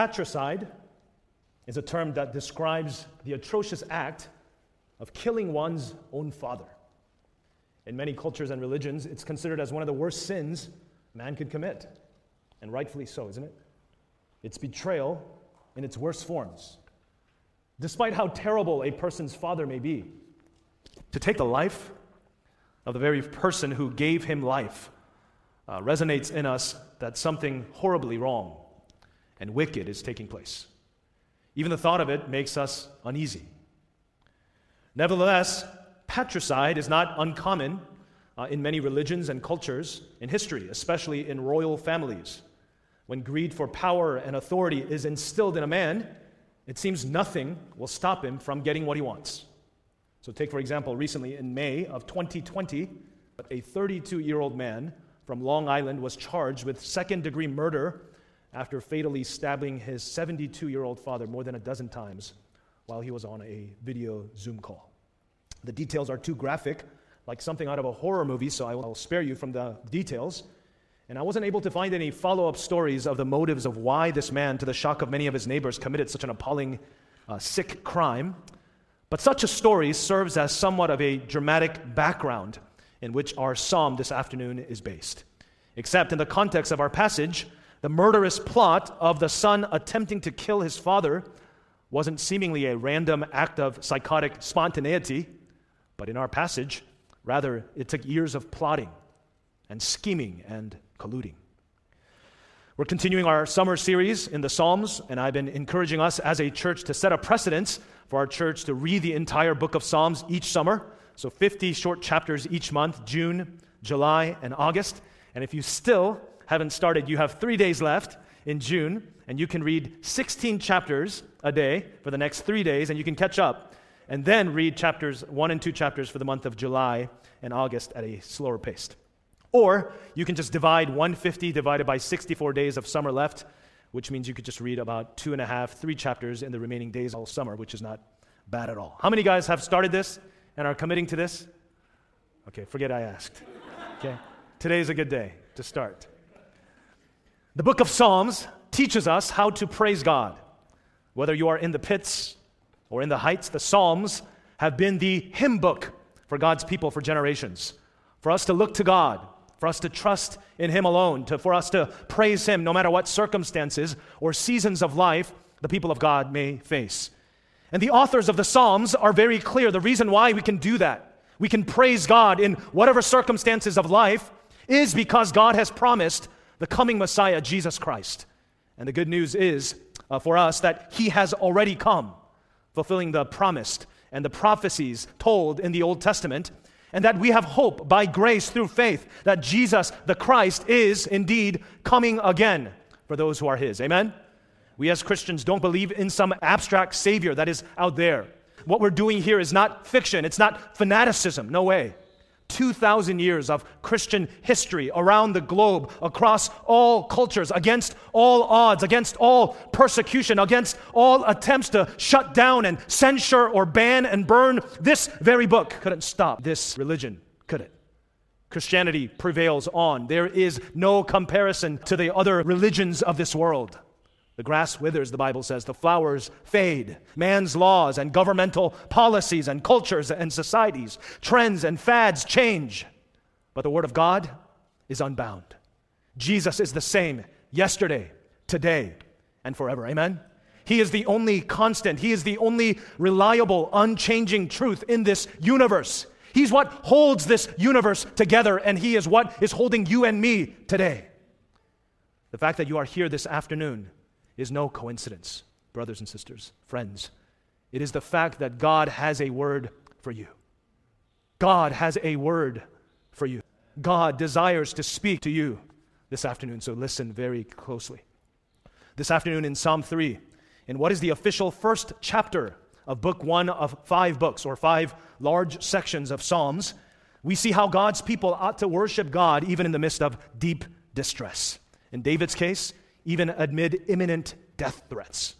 Patricide is a term that describes the atrocious act of killing one's own father. In many cultures and religions, it's considered as one of the worst sins man could commit, and rightfully so, isn't it? It's betrayal in its worst forms. Despite how terrible a person's father may be, to take the life of the very person who gave him life uh, resonates in us that something horribly wrong and wicked is taking place. Even the thought of it makes us uneasy. Nevertheless, patricide is not uncommon uh, in many religions and cultures in history, especially in royal families. When greed for power and authority is instilled in a man, it seems nothing will stop him from getting what he wants. So, take for example, recently in May of 2020, a 32 year old man from Long Island was charged with second degree murder after fatally stabbing his 72 year old father more than a dozen times while he was on a video Zoom call. The details are too graphic, like something out of a horror movie, so I will spare you from the details. And I wasn't able to find any follow up stories of the motives of why this man, to the shock of many of his neighbors, committed such an appalling, uh, sick crime. But such a story serves as somewhat of a dramatic background in which our psalm this afternoon is based. Except in the context of our passage, the murderous plot of the son attempting to kill his father wasn't seemingly a random act of psychotic spontaneity, but in our passage, rather, it took years of plotting and scheming and colluding. We're continuing our summer series in the Psalms, and I've been encouraging us as a church to set a precedence for our church to read the entire book of Psalms each summer. So 50 short chapters each month, June, July, and August. And if you still haven't started, you have three days left in June, and you can read 16 chapters a day for the next three days, and you can catch up. And then read chapters, one and two chapters for the month of July and August at a slower pace. Or you can just divide 150 divided by 64 days of summer left, which means you could just read about two and a half, three chapters in the remaining days all summer, which is not bad at all. How many guys have started this? and are committing to this? Okay, forget I asked. Okay, today is a good day to start. The book of Psalms teaches us how to praise God. Whether you are in the pits or in the heights, the Psalms have been the hymn book for God's people for generations. For us to look to God, for us to trust in Him alone, to, for us to praise Him no matter what circumstances or seasons of life the people of God may face. And the authors of the Psalms are very clear. The reason why we can do that, we can praise God in whatever circumstances of life, is because God has promised the coming Messiah, Jesus Christ. And the good news is uh, for us that He has already come, fulfilling the promised and the prophecies told in the Old Testament, and that we have hope by grace through faith that Jesus, the Christ, is indeed coming again for those who are His. Amen? We as Christians don't believe in some abstract Savior that is out there. What we're doing here is not fiction, it's not fanaticism, no way. 2,000 years of Christian history around the globe, across all cultures, against all odds, against all persecution, against all attempts to shut down and censure or ban and burn. This very book couldn't stop this religion, could it? Christianity prevails on. There is no comparison to the other religions of this world. The grass withers, the Bible says, the flowers fade. Man's laws and governmental policies and cultures and societies, trends and fads change. But the Word of God is unbound. Jesus is the same yesterday, today, and forever. Amen? He is the only constant, He is the only reliable, unchanging truth in this universe. He's what holds this universe together, and He is what is holding you and me today. The fact that you are here this afternoon is no coincidence, brothers and sisters, friends. It is the fact that God has a word for you. God has a word for you. God desires to speak to you this afternoon, so listen very closely. This afternoon in Psalm 3, in what is the official first chapter of book one of five books, or five large sections of Psalms, we see how God's people ought to worship God even in the midst of deep distress. In David's case, even amid imminent death threats.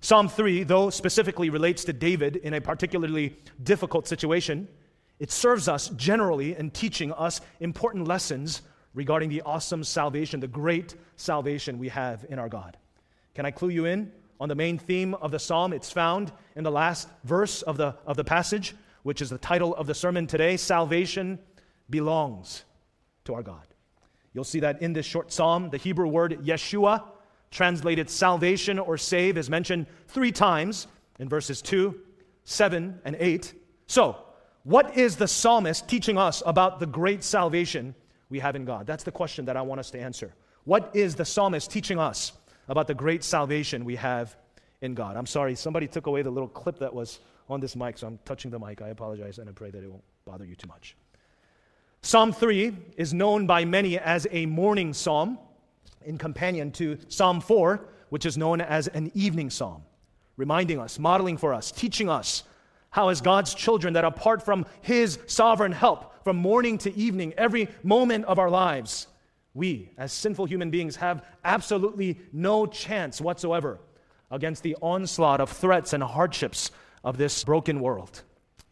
Psalm 3, though specifically relates to David in a particularly difficult situation, it serves us generally in teaching us important lessons regarding the awesome salvation, the great salvation we have in our God. Can I clue you in on the main theme of the psalm? It's found in the last verse of the, of the passage, which is the title of the sermon today Salvation belongs to our God. You'll see that in this short psalm, the Hebrew word Yeshua, translated salvation or save, is mentioned three times in verses 2, 7, and 8. So, what is the psalmist teaching us about the great salvation we have in God? That's the question that I want us to answer. What is the psalmist teaching us about the great salvation we have in God? I'm sorry, somebody took away the little clip that was on this mic, so I'm touching the mic. I apologize and I pray that it won't bother you too much. Psalm 3 is known by many as a morning psalm, in companion to Psalm 4, which is known as an evening psalm, reminding us, modeling for us, teaching us how, as God's children, that apart from His sovereign help, from morning to evening, every moment of our lives, we, as sinful human beings, have absolutely no chance whatsoever against the onslaught of threats and hardships of this broken world.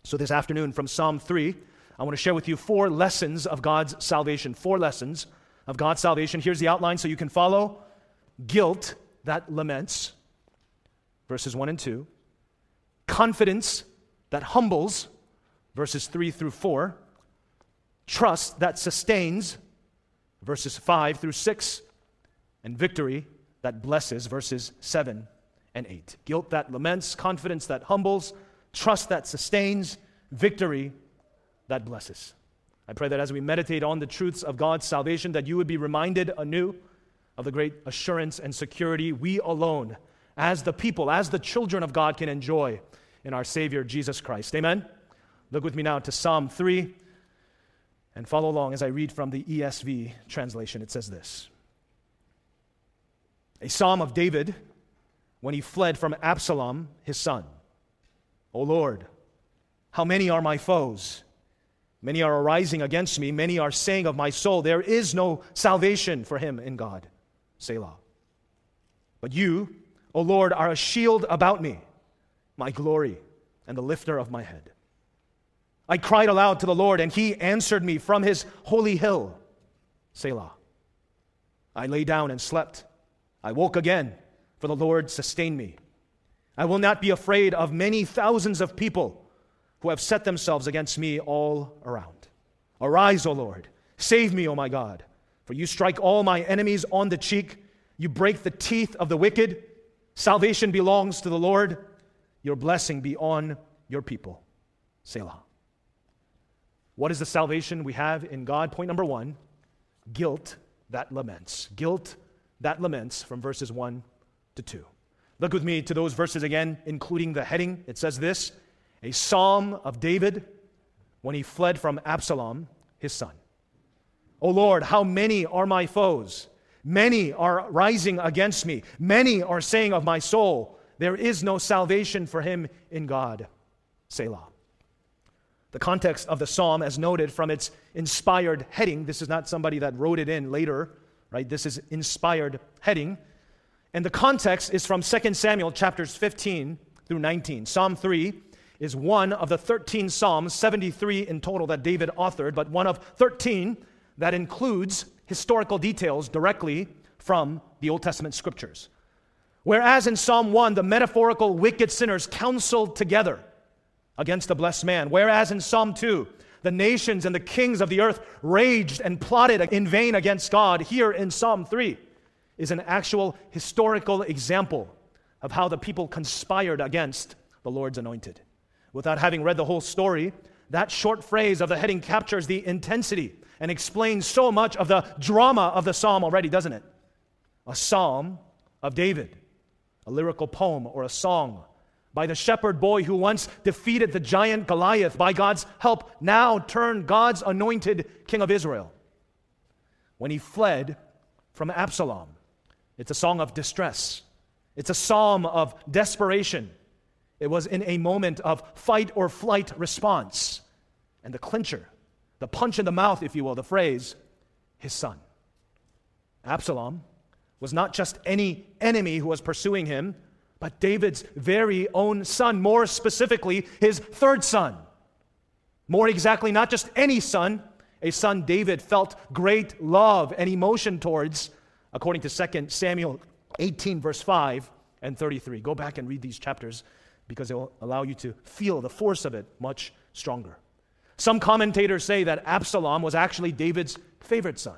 So, this afternoon from Psalm 3, I want to share with you four lessons of God's salvation. Four lessons of God's salvation. Here's the outline so you can follow guilt that laments, verses 1 and 2, confidence that humbles, verses 3 through 4, trust that sustains, verses 5 through 6, and victory that blesses, verses 7 and 8. Guilt that laments, confidence that humbles, trust that sustains, victory that blesses. I pray that as we meditate on the truths of God's salvation, that you would be reminded anew of the great assurance and security we alone, as the people, as the children of God, can enjoy in our Savior Jesus Christ. Amen? Look with me now to Psalm 3 and follow along as I read from the ESV translation. It says this A psalm of David when he fled from Absalom, his son. O Lord, how many are my foes? Many are arising against me. Many are saying of my soul, There is no salvation for him in God. Selah. But you, O Lord, are a shield about me my glory and the lifter of my head. I cried aloud to the Lord, and he answered me from his holy hill. Selah. I lay down and slept. I woke again, for the Lord sustained me. I will not be afraid of many thousands of people who have set themselves against me all around. Arise, O Lord. Save me, O my God. For you strike all my enemies on the cheek. You break the teeth of the wicked. Salvation belongs to the Lord. Your blessing be on your people. Selah. What is the salvation we have in God? Point number one guilt that laments. Guilt that laments from verses 1 to 2. Look with me to those verses again, including the heading. It says this a psalm of David when he fled from Absalom, his son. O Lord, how many are my foes? Many are rising against me. Many are saying of my soul, there is no salvation for him in God. Selah. The context of the psalm, as noted from its inspired heading, this is not somebody that wrote it in later, right? This is inspired heading. And the context is from 2 Samuel chapters 15 through 19. Psalm 3 is one of the 13 psalms, 73 in total, that David authored, but one of 13 that includes historical details directly from the Old Testament scriptures. Whereas in Psalm 1, the metaphorical wicked sinners counseled together against the blessed man. Whereas in Psalm 2, the nations and the kings of the earth raged and plotted in vain against God. Here in Psalm 3 is an actual historical example of how the people conspired against the Lord's anointed. Without having read the whole story, that short phrase of the heading captures the intensity and explains so much of the drama of the psalm already, doesn't it? A psalm of David a lyrical poem or a song by the shepherd boy who once defeated the giant Goliath by God's help, now turned God's anointed king of Israel. When he fled from Absalom, it's a song of distress, it's a psalm of desperation. It was in a moment of fight or flight response. And the clincher, the punch in the mouth, if you will, the phrase, his son. Absalom was not just any enemy who was pursuing him, but David's very own son, more specifically, his third son. More exactly, not just any son, a son David felt great love and emotion towards, according to 2 Samuel 18, verse 5 and 33. Go back and read these chapters because it will allow you to feel the force of it much stronger. Some commentators say that Absalom was actually David's favorite son.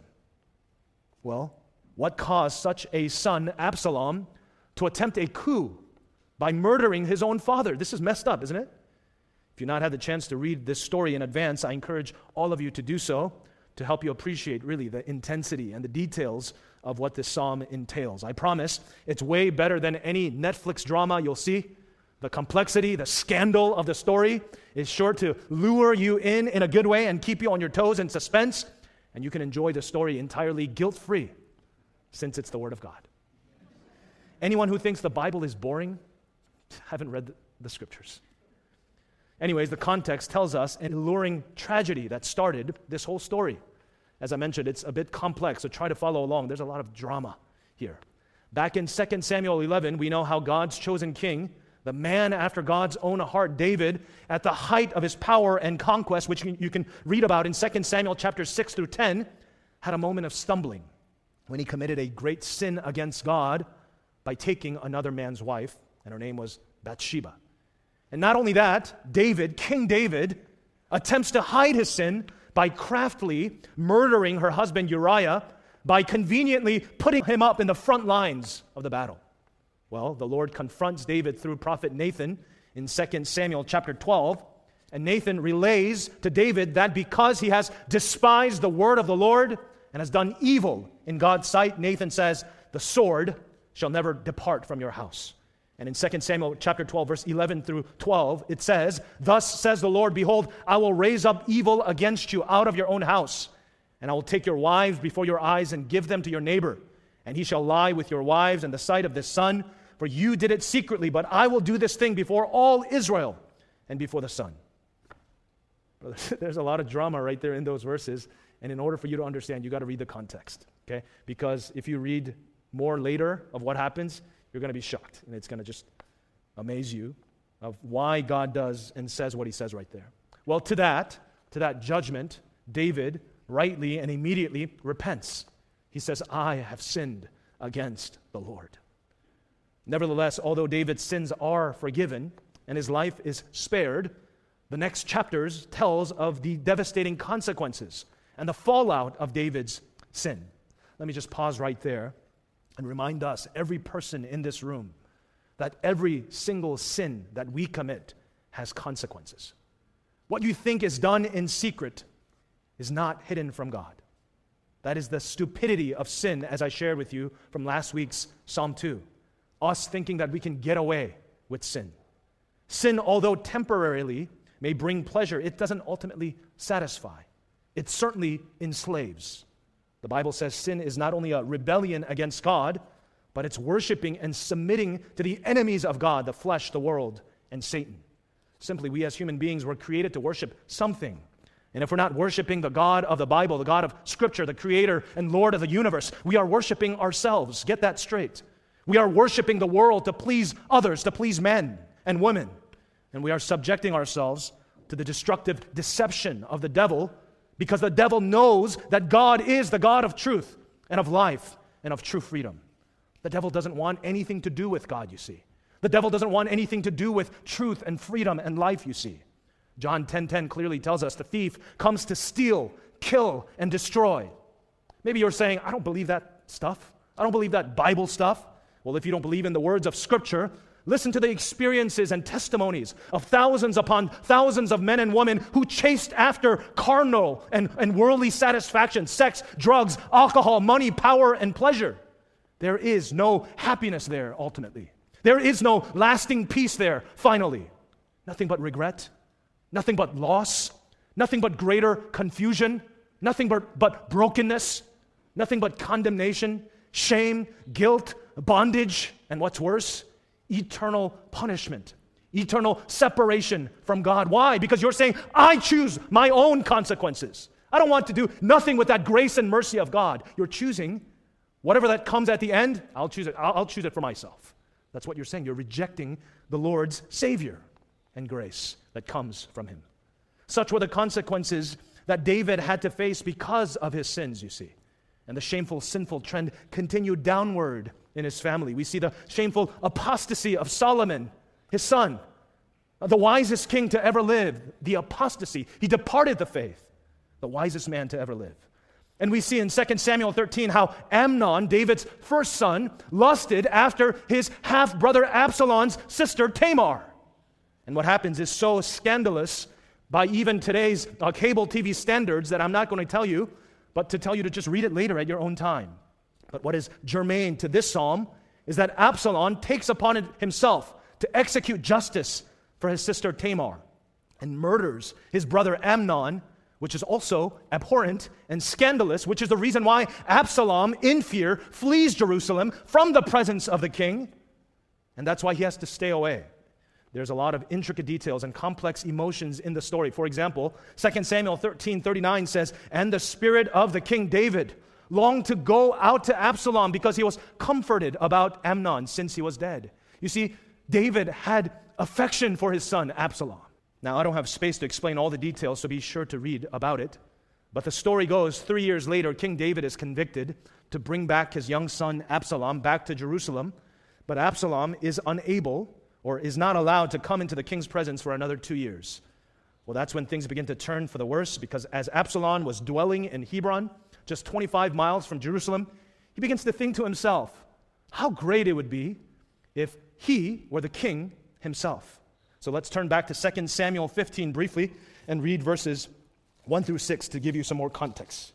Well, what caused such a son, Absalom, to attempt a coup by murdering his own father? This is messed up, isn't it? If you've not had the chance to read this story in advance, I encourage all of you to do so to help you appreciate really the intensity and the details of what this psalm entails. I promise it's way better than any Netflix drama you'll see. The complexity, the scandal of the story is sure to lure you in in a good way and keep you on your toes in suspense, and you can enjoy the story entirely guilt free since it's the Word of God. Anyone who thinks the Bible is boring haven't read the, scriptures. Anyways, the context tells us an alluring tragedy that started this whole story. As I mentioned, it's a bit complex, so try to follow along. There's a lot of drama here. Back in 2 Samuel 11, we know how God's chosen king, the man after God's own heart, David, at the height of his power and conquest, which you can read about in 2 Samuel chapter 6 through 10, had a moment of stumbling when he committed a great sin against God by taking another man's wife, and her name was Bathsheba. And not only that, David, King David, attempts to hide his sin by craftily murdering her husband Uriah by conveniently putting him up in the front lines of the battle. Well, the Lord confronts David through prophet Nathan in 2 Samuel chapter 12. And Nathan relays to David that because he has despised the word of the Lord and has done evil in God's sight, Nathan says, The sword shall never depart from your house. And in 2 Samuel chapter 12, verse 11 through 12, it says, Thus says the Lord, Behold, I will raise up evil against you out of your own house, and I will take your wives before your eyes and give them to your neighbor. And he shall lie with your wives in the sight of the sun, for you did it secretly, but I will do this thing before all Israel and before the sun. There's a lot of drama right there in those verses. And in order for you to understand, you got to read the context, okay? Because if you read more later of what happens, you're going to be shocked. And it's going to just amaze you of why God does and says what he says right there. Well, to that, to that judgment, David rightly and immediately repents. He says, I have sinned against the Lord. Nevertheless, although David's sins are forgiven and his life is spared, the next chapters tells of the devastating consequences and the fallout of David's sin. Let me just pause right there and remind us, every person in this room, that every single sin that we commit has consequences. What you think is done in secret is not hidden from God. That is the stupidity of sin, as I shared with you from last week's Psalm 2. Us thinking that we can get away with sin. Sin, although temporarily may bring pleasure, it doesn't ultimately satisfy. It certainly enslaves. The Bible says sin is not only a rebellion against God, but it's worshiping and submitting to the enemies of God, the flesh, the world, and Satan. Simply, we as human beings were created to worship something. And if we're not worshiping the God of the Bible, the God of Scripture, the Creator and Lord of the universe, we are worshiping ourselves. Get that straight. We are worshiping the world to please others, to please men and women. And we are subjecting ourselves to the destructive deception of the devil because the devil knows that God is the God of truth and of life and of true freedom. The devil doesn't want anything to do with God, you see. The devil doesn't want anything to do with truth and freedom and life, you see. John 10:10 10, 10 clearly tells us the thief comes to steal, kill and destroy. Maybe you're saying, "I don't believe that stuff. I don't believe that Bible stuff." Well, if you don't believe in the words of scripture, Listen to the experiences and testimonies of thousands upon thousands of men and women who chased after carnal and, and worldly satisfaction sex, drugs, alcohol, money, power, and pleasure. There is no happiness there ultimately. There is no lasting peace there finally. Nothing but regret, nothing but loss, nothing but greater confusion, nothing but, but brokenness, nothing but condemnation, shame, guilt, bondage, and what's worse, eternal punishment, eternal separation from God. Why? Because you're saying, I choose my own consequences. I don't want to do nothing with that grace and mercy of God. You're choosing whatever that comes at the end, I'll choose it. I'll, I'll choose it for myself. That's what you're saying. You're rejecting the Lord's Savior and grace that comes from Him. Such were the consequences that David had to face because of his sins, you see. And the shameful, sinful trend continued downward in his family. We see the shameful apostasy of Solomon, his son, the wisest king to ever live, the apostasy. He departed the faith, the wisest man to ever live. And we see in 2 Samuel 13 how Amnon, David's first son, lusted after his half brother Absalom's sister Tamar. And what happens is so scandalous by even today's uh, cable TV standards that I'm not going to tell you, but to tell you to just read it later at your own time. But what is germane to this psalm is that Absalom takes upon himself to execute justice for his sister Tamar and murders his brother Amnon which is also abhorrent and scandalous, which is the reason why Absalom, in fear, flees Jerusalem from the presence of the king. And that's why he has to stay away. There's a lot of intricate details and complex emotions in the story. For example, 2 Samuel 13 39 says, And the spirit of the king David longed to go out to Absalom because he was comforted about Amnon since he was dead. You see, David had affection for his son Absalom. Now, I don't have space to explain all the details, so be sure to read about it. But the story goes three years later, King David is convicted to bring back his young son Absalom back to Jerusalem. But Absalom is unable or is not allowed to come into the king's presence for another two years. Well, that's when things begin to turn for the worse because as Absalom was dwelling in Hebron, just 25 miles from Jerusalem, he begins to think to himself, how great it would be if he were the king himself. So let's turn back to 2 Samuel 15 briefly and read verses 1 through 6 to give you some more context.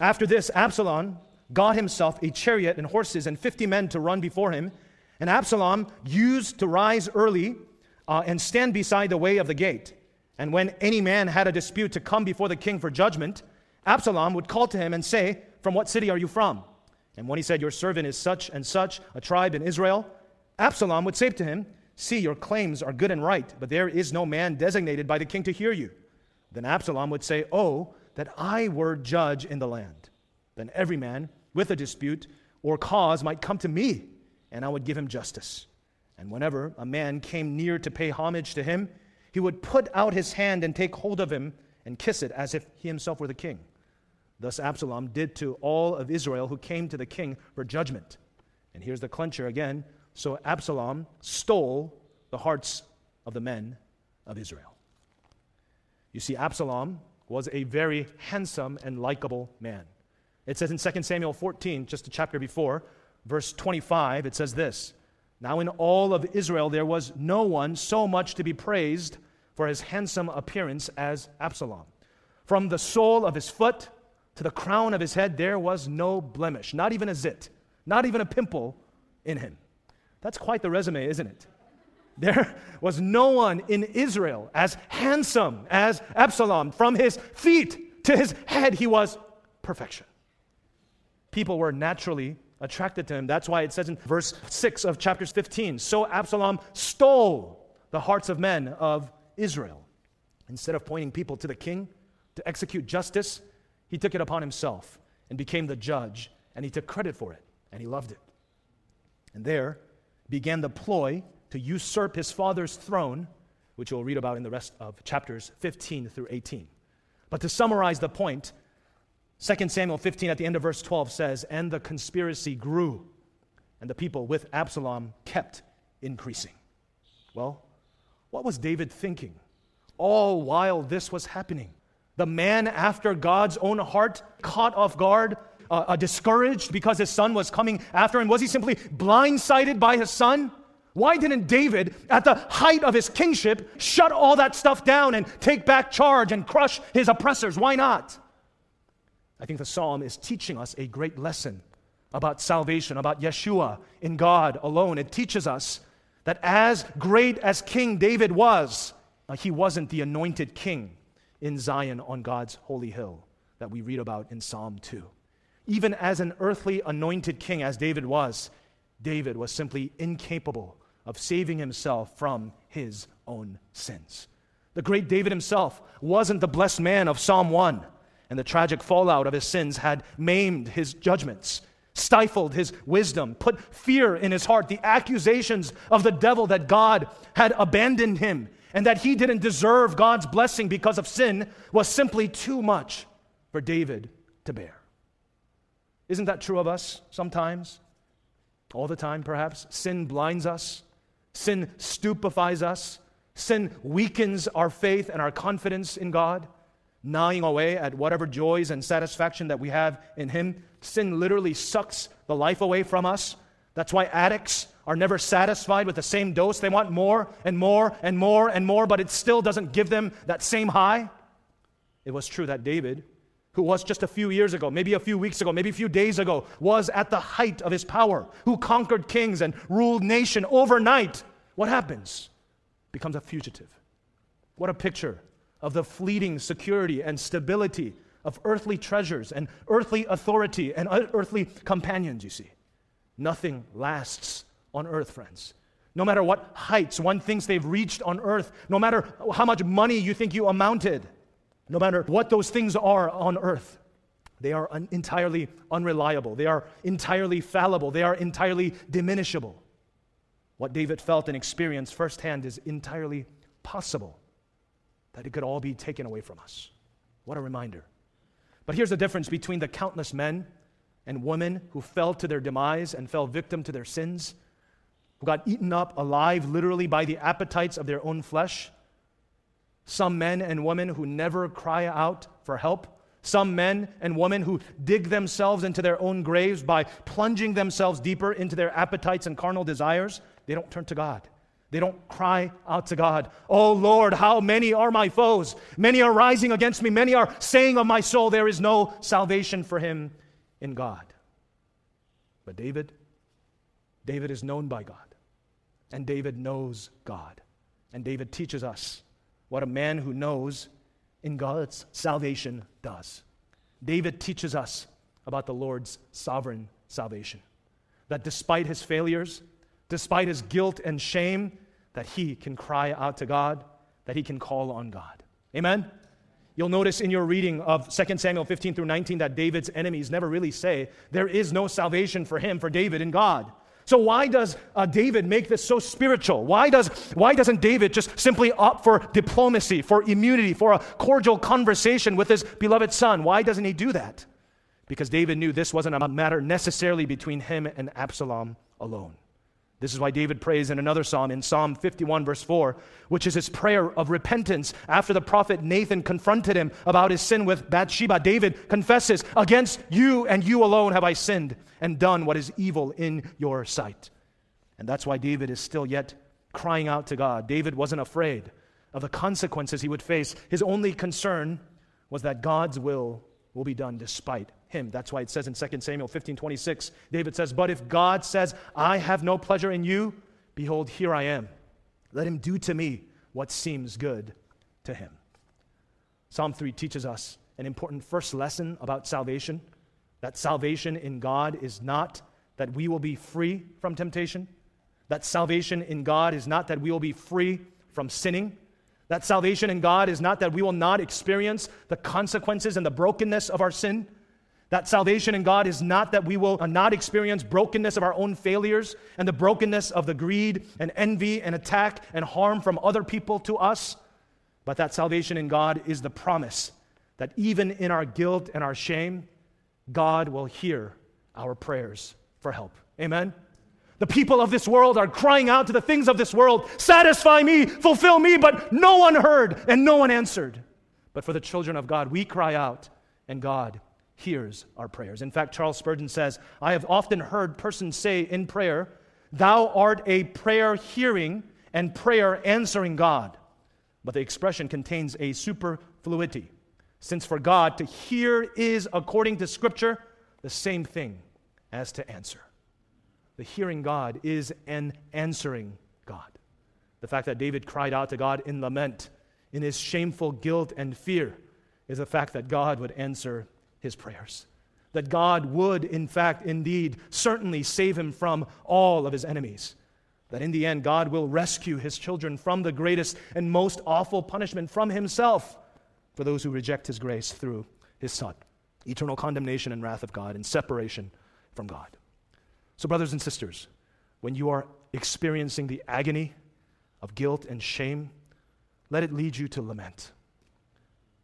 After this, Absalom got himself a chariot and horses and 50 men to run before him. And Absalom used to rise early uh, and stand beside the way of the gate. And when any man had a dispute to come before the king for judgment, Absalom would call to him and say, From what city are you from? And when he said, Your servant is such and such, a tribe in Israel, Absalom would say to him, See, your claims are good and right, but there is no man designated by the king to hear you. Then Absalom would say, Oh, that I were judge in the land. Then every man with a dispute or cause might come to me, and I would give him justice. And whenever a man came near to pay homage to him, he would put out his hand and take hold of him and kiss it as if he himself were the king. Thus Absalom did to all of Israel who came to the king for judgment. And here's the clincher again so Absalom stole the hearts of the men of Israel. You see, Absalom was a very handsome and likable man. It says in 2 Samuel 14, just a chapter before, verse 25, it says this Now in all of Israel there was no one so much to be praised for his handsome appearance as Absalom. From the sole of his foot to the crown of his head, there was no blemish, not even a zit, not even a pimple in him. That's quite the resume, isn't it? There was no one in Israel as handsome as Absalom. From his feet to his head, he was perfection. People were naturally attracted to him. That's why it says in verse 6 of chapters 15 So Absalom stole the hearts of men of Israel. Instead of pointing people to the king to execute justice, he took it upon himself and became the judge, and he took credit for it, and he loved it. And there, began the ploy to usurp his father's throne, which we'll read about in the rest of chapters 15 through 18. But to summarize the point, 2 Samuel 15 at the end of verse 12 says, And the conspiracy grew, and the people with Absalom kept increasing. Well, what was David thinking all while this was happening? The man after God's own heart, caught off guard, uh, uh, discouraged because his son was coming after him? Was he simply blindsided by his son? Why didn't David, at the height of his kingship, shut all that stuff down and take back charge and crush his oppressors? Why not? I think the psalm is teaching us a great lesson about salvation, about Yeshua in God alone. It teaches us that as great as King David was, uh, he wasn't the anointed king in Zion on God's holy hill that we read about in Psalm 2. Even as an earthly anointed king, as David was, David was simply incapable of saving himself from his own sins. The great David himself wasn't the blessed man of Psalm 1, and the tragic fallout of his sins had maimed his judgments, stifled his wisdom, put fear in his heart, the accusations of the devil that God had abandoned him and that he didn't deserve God's blessing because of sin was simply too much for David to bear. Isn't that true of us sometimes? all the time, perhaps. Sin blinds us, sin stupefies us, sin weakens our faith and our confidence in God, gnawing away at whatever joys and satisfaction that we have in Him. Sin literally sucks the life away from us. That's why addicts are never satisfied with the same dose. They want more and more and more and more, but it still doesn't give them that same high. It was true that David, who was just a few years ago, maybe a few weeks ago, maybe a few days ago, was at the height of his power, who conquered kings and ruled nation overnight. What happens? Becomes a fugitive. What a picture of the fleeting security and stability of earthly treasures and earthly authority and earthly companions, you see. Nothing lasts on earth, friends. No matter what heights one thinks they've reached on earth, no matter how much money you think you amounted, no matter what those things are on earth, they are un- entirely unreliable. They are entirely fallible. They are entirely diminishable. What David felt and experienced firsthand is entirely possible that it could all be taken away from us. What a reminder. But here's the difference between the countless men and women who fell to their demise and fell victim to their sins, who got eaten up alive literally by the appetites of their own flesh. Some men and women who never cry out for help. Some men and women who dig themselves into their own graves by plunging themselves deeper into their appetites and carnal desires. They don't turn to God. They don't cry out to God, Oh Lord, how many are my foes? Many are rising against me. Many are saying of my soul, There is no salvation for him in God. But David, David is known by God. And David knows God. And David teaches us what a man who knows in God's salvation does. David teaches us about the Lord's sovereign salvation. That despite his failures, despite his guilt and shame, that he can cry out to God, that he can call on God. Amen? You'll notice in your reading of 2 Samuel 15 through 19 that David's enemies never really say there is no salvation for him, for David in God. So why does uh, David make this so spiritual? Why, does, why doesn't David just simply opt for diplomacy, for immunity, for a cordial conversation with his beloved son? Why doesn't he do that? Because David knew this wasn't a matter necessarily between him and Absalom alone. This is why David prays in another psalm, in Psalm 51, verse 4, which is his prayer of repentance after the prophet Nathan confronted him about his sin with Bathsheba. David confesses, Against you and you alone have I sinned and done what is evil in your sight. And that's why David is still yet crying out to God. David wasn't afraid of the consequences he would face. His only concern was that God's will will be done despite him. That's why it says in 2 Samuel 15 26, David says, But if God says, I have no pleasure in you, behold, here I am. Let him do to me what seems good to him. Psalm 3 teaches us an important first lesson about salvation that salvation in God is not that we will be free from temptation, that salvation in God is not that we will be free from sinning. That salvation in God is not that we will not experience the consequences and the brokenness of our sin, that salvation in God is not that we will not experience brokenness of our own failures and the brokenness of the greed and envy and attack and harm from other people to us, but that salvation in God is the promise that even in our guilt and our shame, God will hear our prayers for help. Amen? The people of this world are crying out to the things of this world, satisfy me, fulfill me, but no one heard and no one answered. But for the children of God, we cry out, and God hears our prayers. In fact, Charles Spurgeon says, I have often heard persons say in prayer, Thou art a prayer hearing and prayer answering God. But the expression contains a superfluity, since for God to hear is, according to Scripture, the same thing as to answer. The hearing God is an answering God. The fact that David cried out to God in lament, in his shameful guilt and fear, is the fact that God would answer his prayers. That God would, in fact, indeed, certainly save him from all of his enemies. That in the end, God will rescue his children from the greatest and most awful punishment from himself for those who reject his grace through his Son. Eternal condemnation and wrath of God and separation from God. So, brothers and sisters, when you are experiencing the agony of guilt and shame, let it lead you to lament.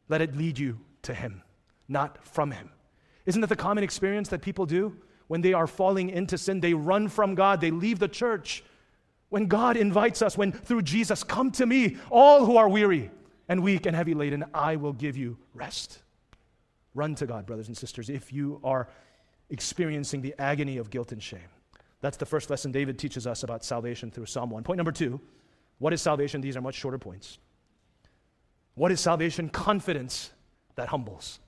Let it lead you to Him not from Him. Isn't that the common experience that people do? when they are falling into sin, they run from God, they leave the church. When God invites us, when through Jesus, come to me, all who are weary and weak and heavy laden, I will give you rest. Run to God, brothers and sisters, if you are experiencing the agony of guilt and shame. That's the first lesson David teaches us about salvation through Psalm 1. Point number two what is salvation? These are much shorter points. What is salvation? Confidence that humbles.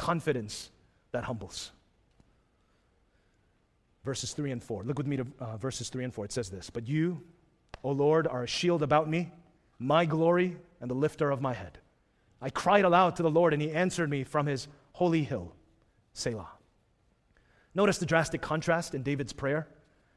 Confidence that humbles. Verses 3 and 4. Look with me to uh, verses 3 and 4. It says this But you, O Lord, are a shield about me, my glory, and the lifter of my head. I cried aloud to the Lord, and he answered me from his holy hill, Selah. Notice the drastic contrast in David's prayer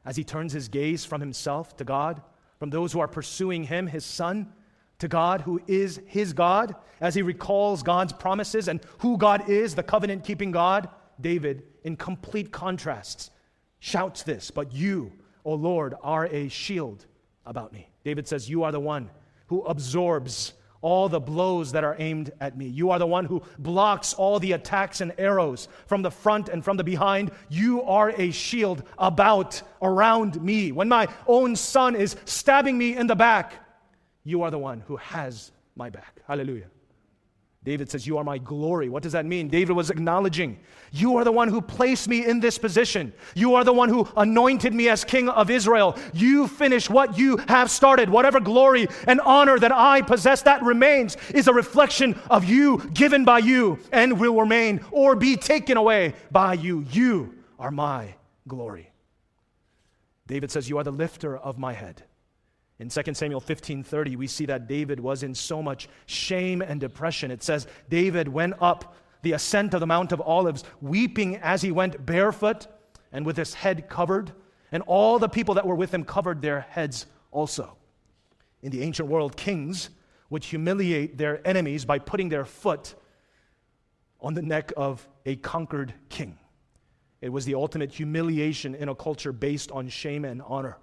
as he turns his gaze from himself to God, from those who are pursuing him, his son, to God, who is his God, as he recalls God's promises and who God is, the covenant keeping God. David, in complete contrasts, shouts this, But you, O Lord, are a shield about me. David says, You are the one who absorbs all the blows that are aimed at me. You are the one who blocks all the attacks and arrows from the front and from the behind. You are a shield about, around me. When my own son is stabbing me in the back, you are the one who has my back. Hallelujah. David says, You are my glory. What does that mean? David was acknowledging, You are the one who placed me in this position. You are the one who anointed me as king of Israel. You finish what you have started. Whatever glory and honor that I possess, that remains, is a reflection of you, given by you, and will remain or be taken away by you. You are my glory. David says, You are the lifter of my head. In 2 Samuel 15:30, we see that David was in so much shame and depression. It says David went up the ascent of the Mount of Olives, weeping as he went barefoot and with his head covered, and all the people that were with him covered their heads also. In the ancient world, kings would humiliate their enemies by putting their foot on the neck of a conquered king. It was the ultimate humiliation in a culture based on shame and honor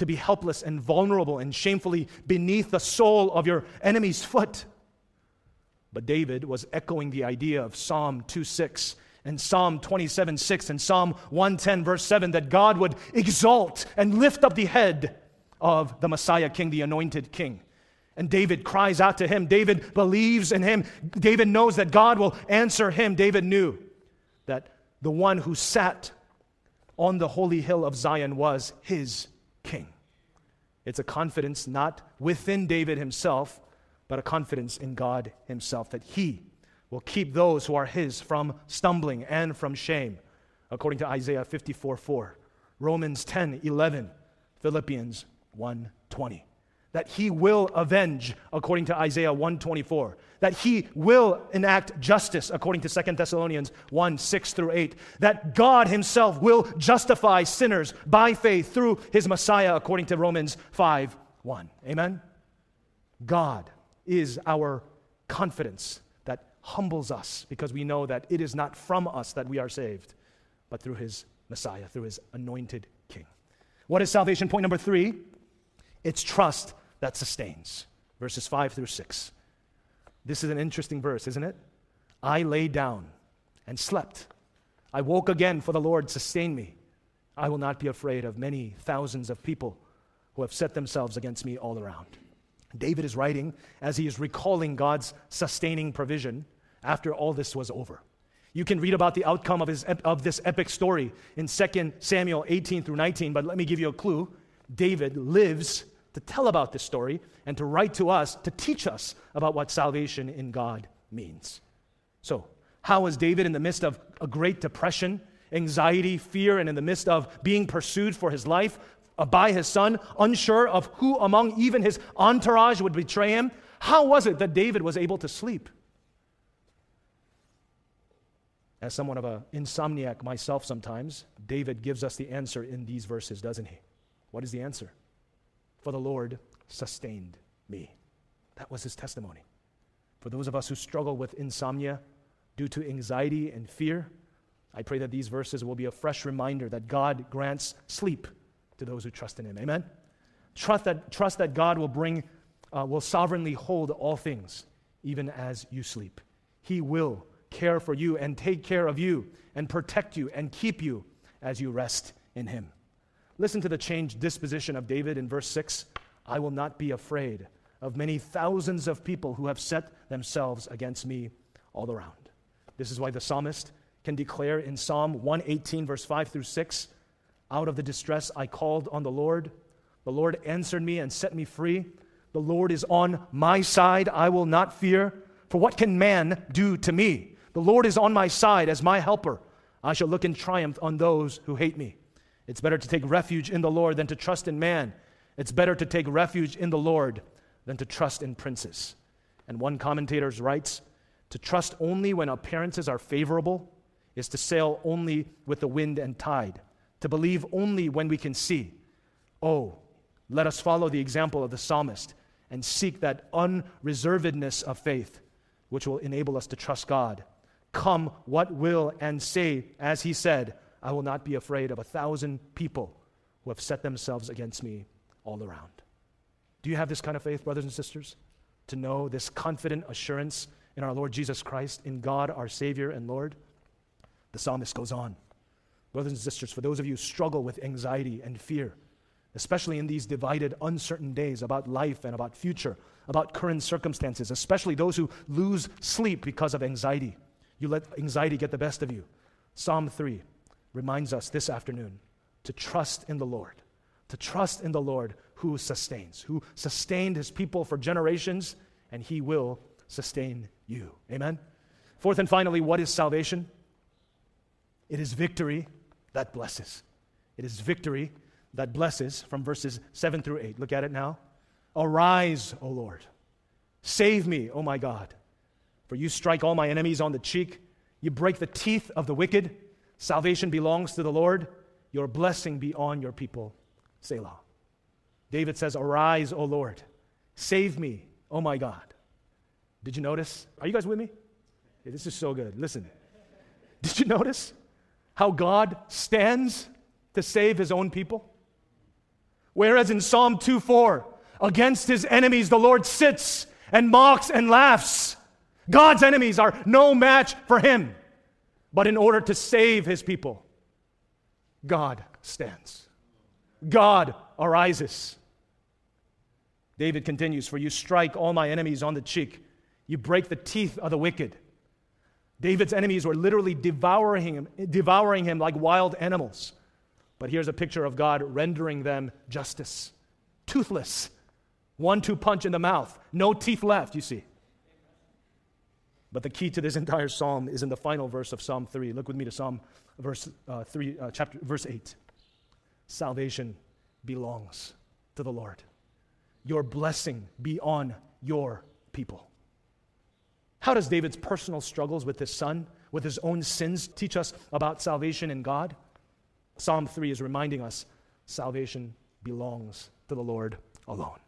to be helpless and vulnerable and shamefully beneath the sole of your enemy's foot. But David was echoing the idea of Psalm 2 6 and Psalm 27 6 and Psalm 110, verse 7, that God would exalt and lift up the head of the Messiah King, the anointed King. And David cries out to him. David believes in him. David knows that God will answer him. David knew that the one who sat on the holy hill of Zion was his king. It's a confidence not within David himself, but a confidence in God himself that he will keep those who are his from stumbling and from shame, according to Isaiah 54 4, Romans 10 11, Philippians 1 20 that he will avenge according to Isaiah 124, that he will enact justice according to 2 Thessalonians 1 6 through 8, that God himself will justify sinners by faith through his Messiah according to Romans 5 1. Amen? God is our confidence that humbles us because we know that it is not from us that we are saved, but through his Messiah, through his anointed King. What is salvation? Point number three it's trust that sustains. Verses 5 through 6. This is an interesting verse, isn't it? I lay down and slept. I woke again, for the Lord sustained me. I will not be afraid of many thousands of people who have set themselves against me all around. David is writing as he is recalling God's sustaining provision after all this was over. You can read about the outcome of, his, of this epic story in 2 Samuel 18 through 19, but let me give you a clue. David lives to tell about this story and to write to us to teach us about what salvation in God means. So, how was David in the midst of a great depression, anxiety, fear, and in the midst of being pursued for his life uh, by his son, unsure of who among even his entourage would betray him? How was it that David was able to sleep? As someone of an insomniac myself sometimes, David gives us the answer in these verses, doesn't he? What is the answer? For the Lord sustained me. That was his testimony. For those of us who struggle with insomnia due to anxiety and fear, I pray that these verses will be a fresh reminder that God grants sleep to those who trust in him. Amen? Trust that, trust that God will bring, uh, will sovereignly hold all things, even as you sleep. He will care for you and take care of you and protect you and keep you as you rest in him. Listen to the changed disposition of David in verse 6 I will not be afraid of many thousands of people who have set themselves against me all around. This is why the psalmist can declare in Psalm 118, verse 5 through 6 Out of the distress I called on the Lord. The Lord answered me and set me free. The Lord is on my side. I will not fear. For what can man do to me? The Lord is on my side as my helper. I shall look in triumph on those who hate me. It's better to take refuge in the Lord than to trust in man. It's better to take refuge in the Lord than to trust in princes. And one commentator writes to trust only when appearances are favorable is to sail only with the wind and tide, to believe only when we can see. Oh, let us follow the example of the psalmist and seek that unreservedness of faith, which will enable us to trust God. Come what will, and say, as he said, I will not be afraid of a thousand people who have set themselves against me all around. Do you have this kind of faith, brothers and sisters? To know this confident assurance in our Lord Jesus Christ, in God, our Savior and Lord? The psalmist goes on. Brothers and sisters, for those of you who struggle with anxiety and fear, especially in these divided, uncertain days about life and about future, about current circumstances, especially those who lose sleep because of anxiety. You let anxiety get the best of you. Psalm 3 reminds us this afternoon to trust in the Lord, to trust in the Lord who sustains, who sustained his people for generations, and he will sustain you. Amen? Fourth and finally, what is salvation? It is victory that blesses. It is victory that blesses from verses 7 through 8. Look at it now. Arise, O Lord. Save me, O my God. For you strike all my enemies on the cheek. You break the teeth of the wicked. Salvation belongs to the Lord. Your blessing be on your people. Selah. David says, Arise, O Lord. Save me, O my God. Did you notice? Are you guys with me? Hey, this is so good. Listen. Did you notice how God stands to save his own people? Whereas in Psalm 2 4, against his enemies the Lord sits and mocks and laughs. God's enemies are no match for him. But in order to save his people, God stands. God arises. David continues, For you strike all my enemies on the cheek, you break the teeth of the wicked. David's enemies were literally devouring him, devouring him like wild animals. But here's a picture of God rendering them justice. Toothless. One two punch in the mouth. No teeth left, you see. But the key to this entire psalm is in the final verse of Psalm 3. Look with me to Psalm verse uh, 3, uh, chapter, verse 8. Salvation belongs to the Lord your blessing be on your people. How does David's personal struggles with his son, with his own sins, teach us about salvation in God? Psalm 3 is reminding us salvation belongs to the Lord alone.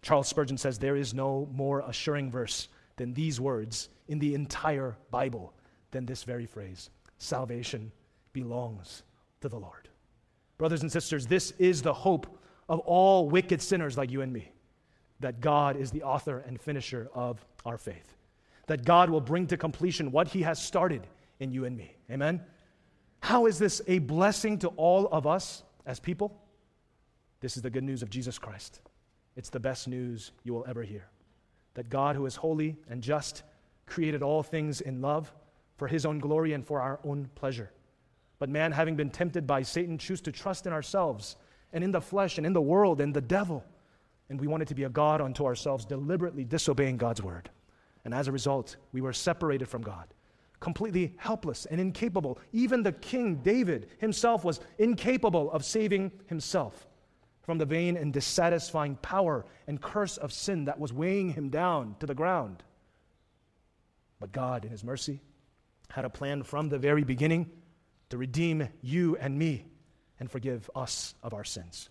Charles Spurgeon says there is no more assuring verse than these words in the entire Bible than this very phrase salvation belongs to the Lord. Brothers and sisters, this is the hope of all wicked sinners like you and me that God is the author and finisher of our faith. That God will bring to completion what He has started in you and me. Amen? How is this a blessing to all of us as people? This is the good news of Jesus Christ. It's the best news you will ever hear. That God, who is holy and just, created all things in love for His own glory and for our own pleasure. But man, having been tempted by Satan, choose to trust in ourselves and in the flesh and in the world and the devil. And we wanted to be a God unto ourselves, deliberately disobeying God's word. And as a result, we were separated from God, completely helpless and incapable. Even the king, David, himself was incapable of saving himself from the vain and dissatisfying power and curse of sin that was weighing him down to the ground. But God, in his mercy, had a plan from the very beginning to redeem you and me and forgive us of our sins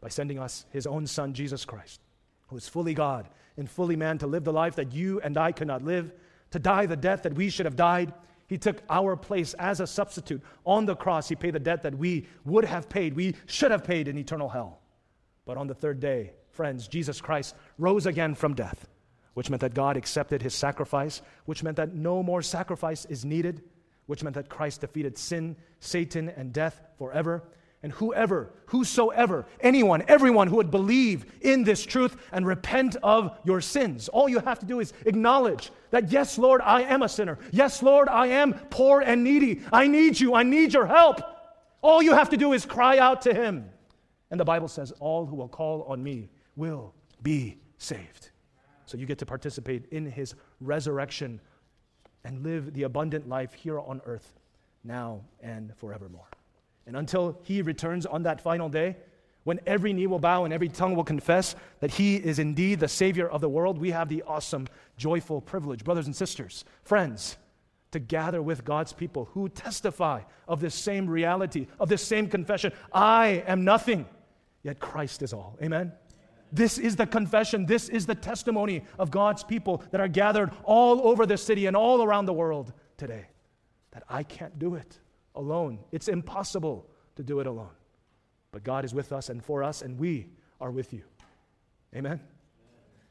by sending us his own Son, Jesus Christ, who is fully God and fully man to live the life that you and I could not live, to die the death that we should have died. He took our place as a substitute. On the cross, he paid the debt that we would have paid, we should have paid in eternal hell. But on the third day, friends, Jesus Christ rose again from death, which meant that God accepted his sacrifice, which meant that no more sacrifice is needed which meant that Christ defeated sin, Satan, and death forever. And whoever, whosoever, anyone, everyone who would believe in this truth and repent of your sins, all you have to do is acknowledge that, yes, Lord, I am a sinner. Yes, Lord, I am poor and needy. I need you. I need your help. All you have to do is cry out to Him. And the Bible says, All who will call on me will be saved. So you get to participate in His resurrection and live the abundant life here on earth, now and forevermore. And until He returns on that final day, when every knee will bow and every tongue will confess that He is indeed the Savior of the world, we have the awesome, joyful privilege, brothers and sisters, friends, to gather with God's people who testify of this same reality, of this same confession I am nothing, yet Christ is all. Amen? This is the confession, this is the testimony of God's people that are gathered all over this city and all around the world today. That I can't do it alone. It's impossible to do it alone. But God is with us and for us, and we are with you. Amen?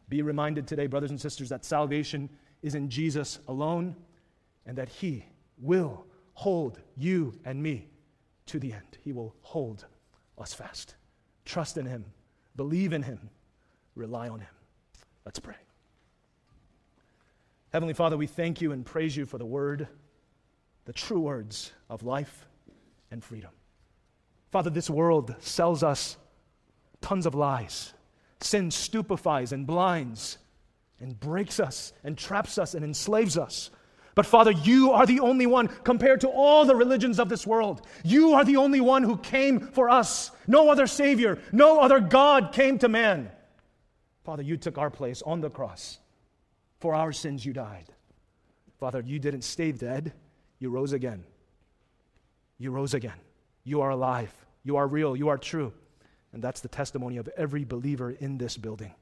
Be reminded today, brothers and sisters, that salvation is in Jesus alone and that He will hold you and me to the end. He will hold us fast. Trust in Him, believe in Him, rely on Him. Let's pray. Heavenly Father, we thank you and praise you for the word, the true words of life and freedom. Father, this world sells us tons of lies. Sin stupefies and blinds and breaks us and traps us and enslaves us. But Father, you are the only one compared to all the religions of this world. You are the only one who came for us. No other Savior, no other God came to man. Father, you took our place on the cross. For our sins, you died. Father, you didn't stay dead, you rose again. You rose again. You are alive. You are real. You are true. And that's the testimony of every believer in this building.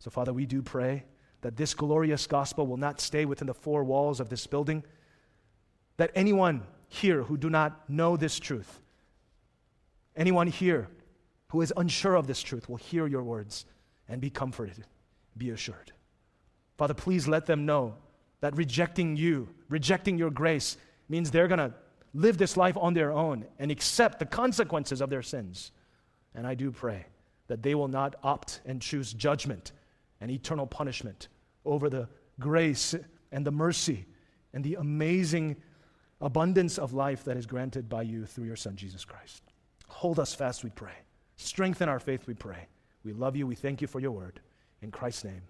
So, Father, we do pray that this glorious gospel will not stay within the four walls of this building, that anyone here who do not know this truth, anyone here who is unsure of this truth will hear your words and be comforted, be assured. Father, please let them know that rejecting you, rejecting your grace, means they're going to live this life on their own and accept the consequences of their sins. And I do pray that they will not opt and choose judgment and eternal punishment over the grace and the mercy and the amazing abundance of life that is granted by you through your Son, Jesus Christ. Hold us fast, we pray. Strengthen our faith, we pray. We love you. We thank you for your word. In Christ's name.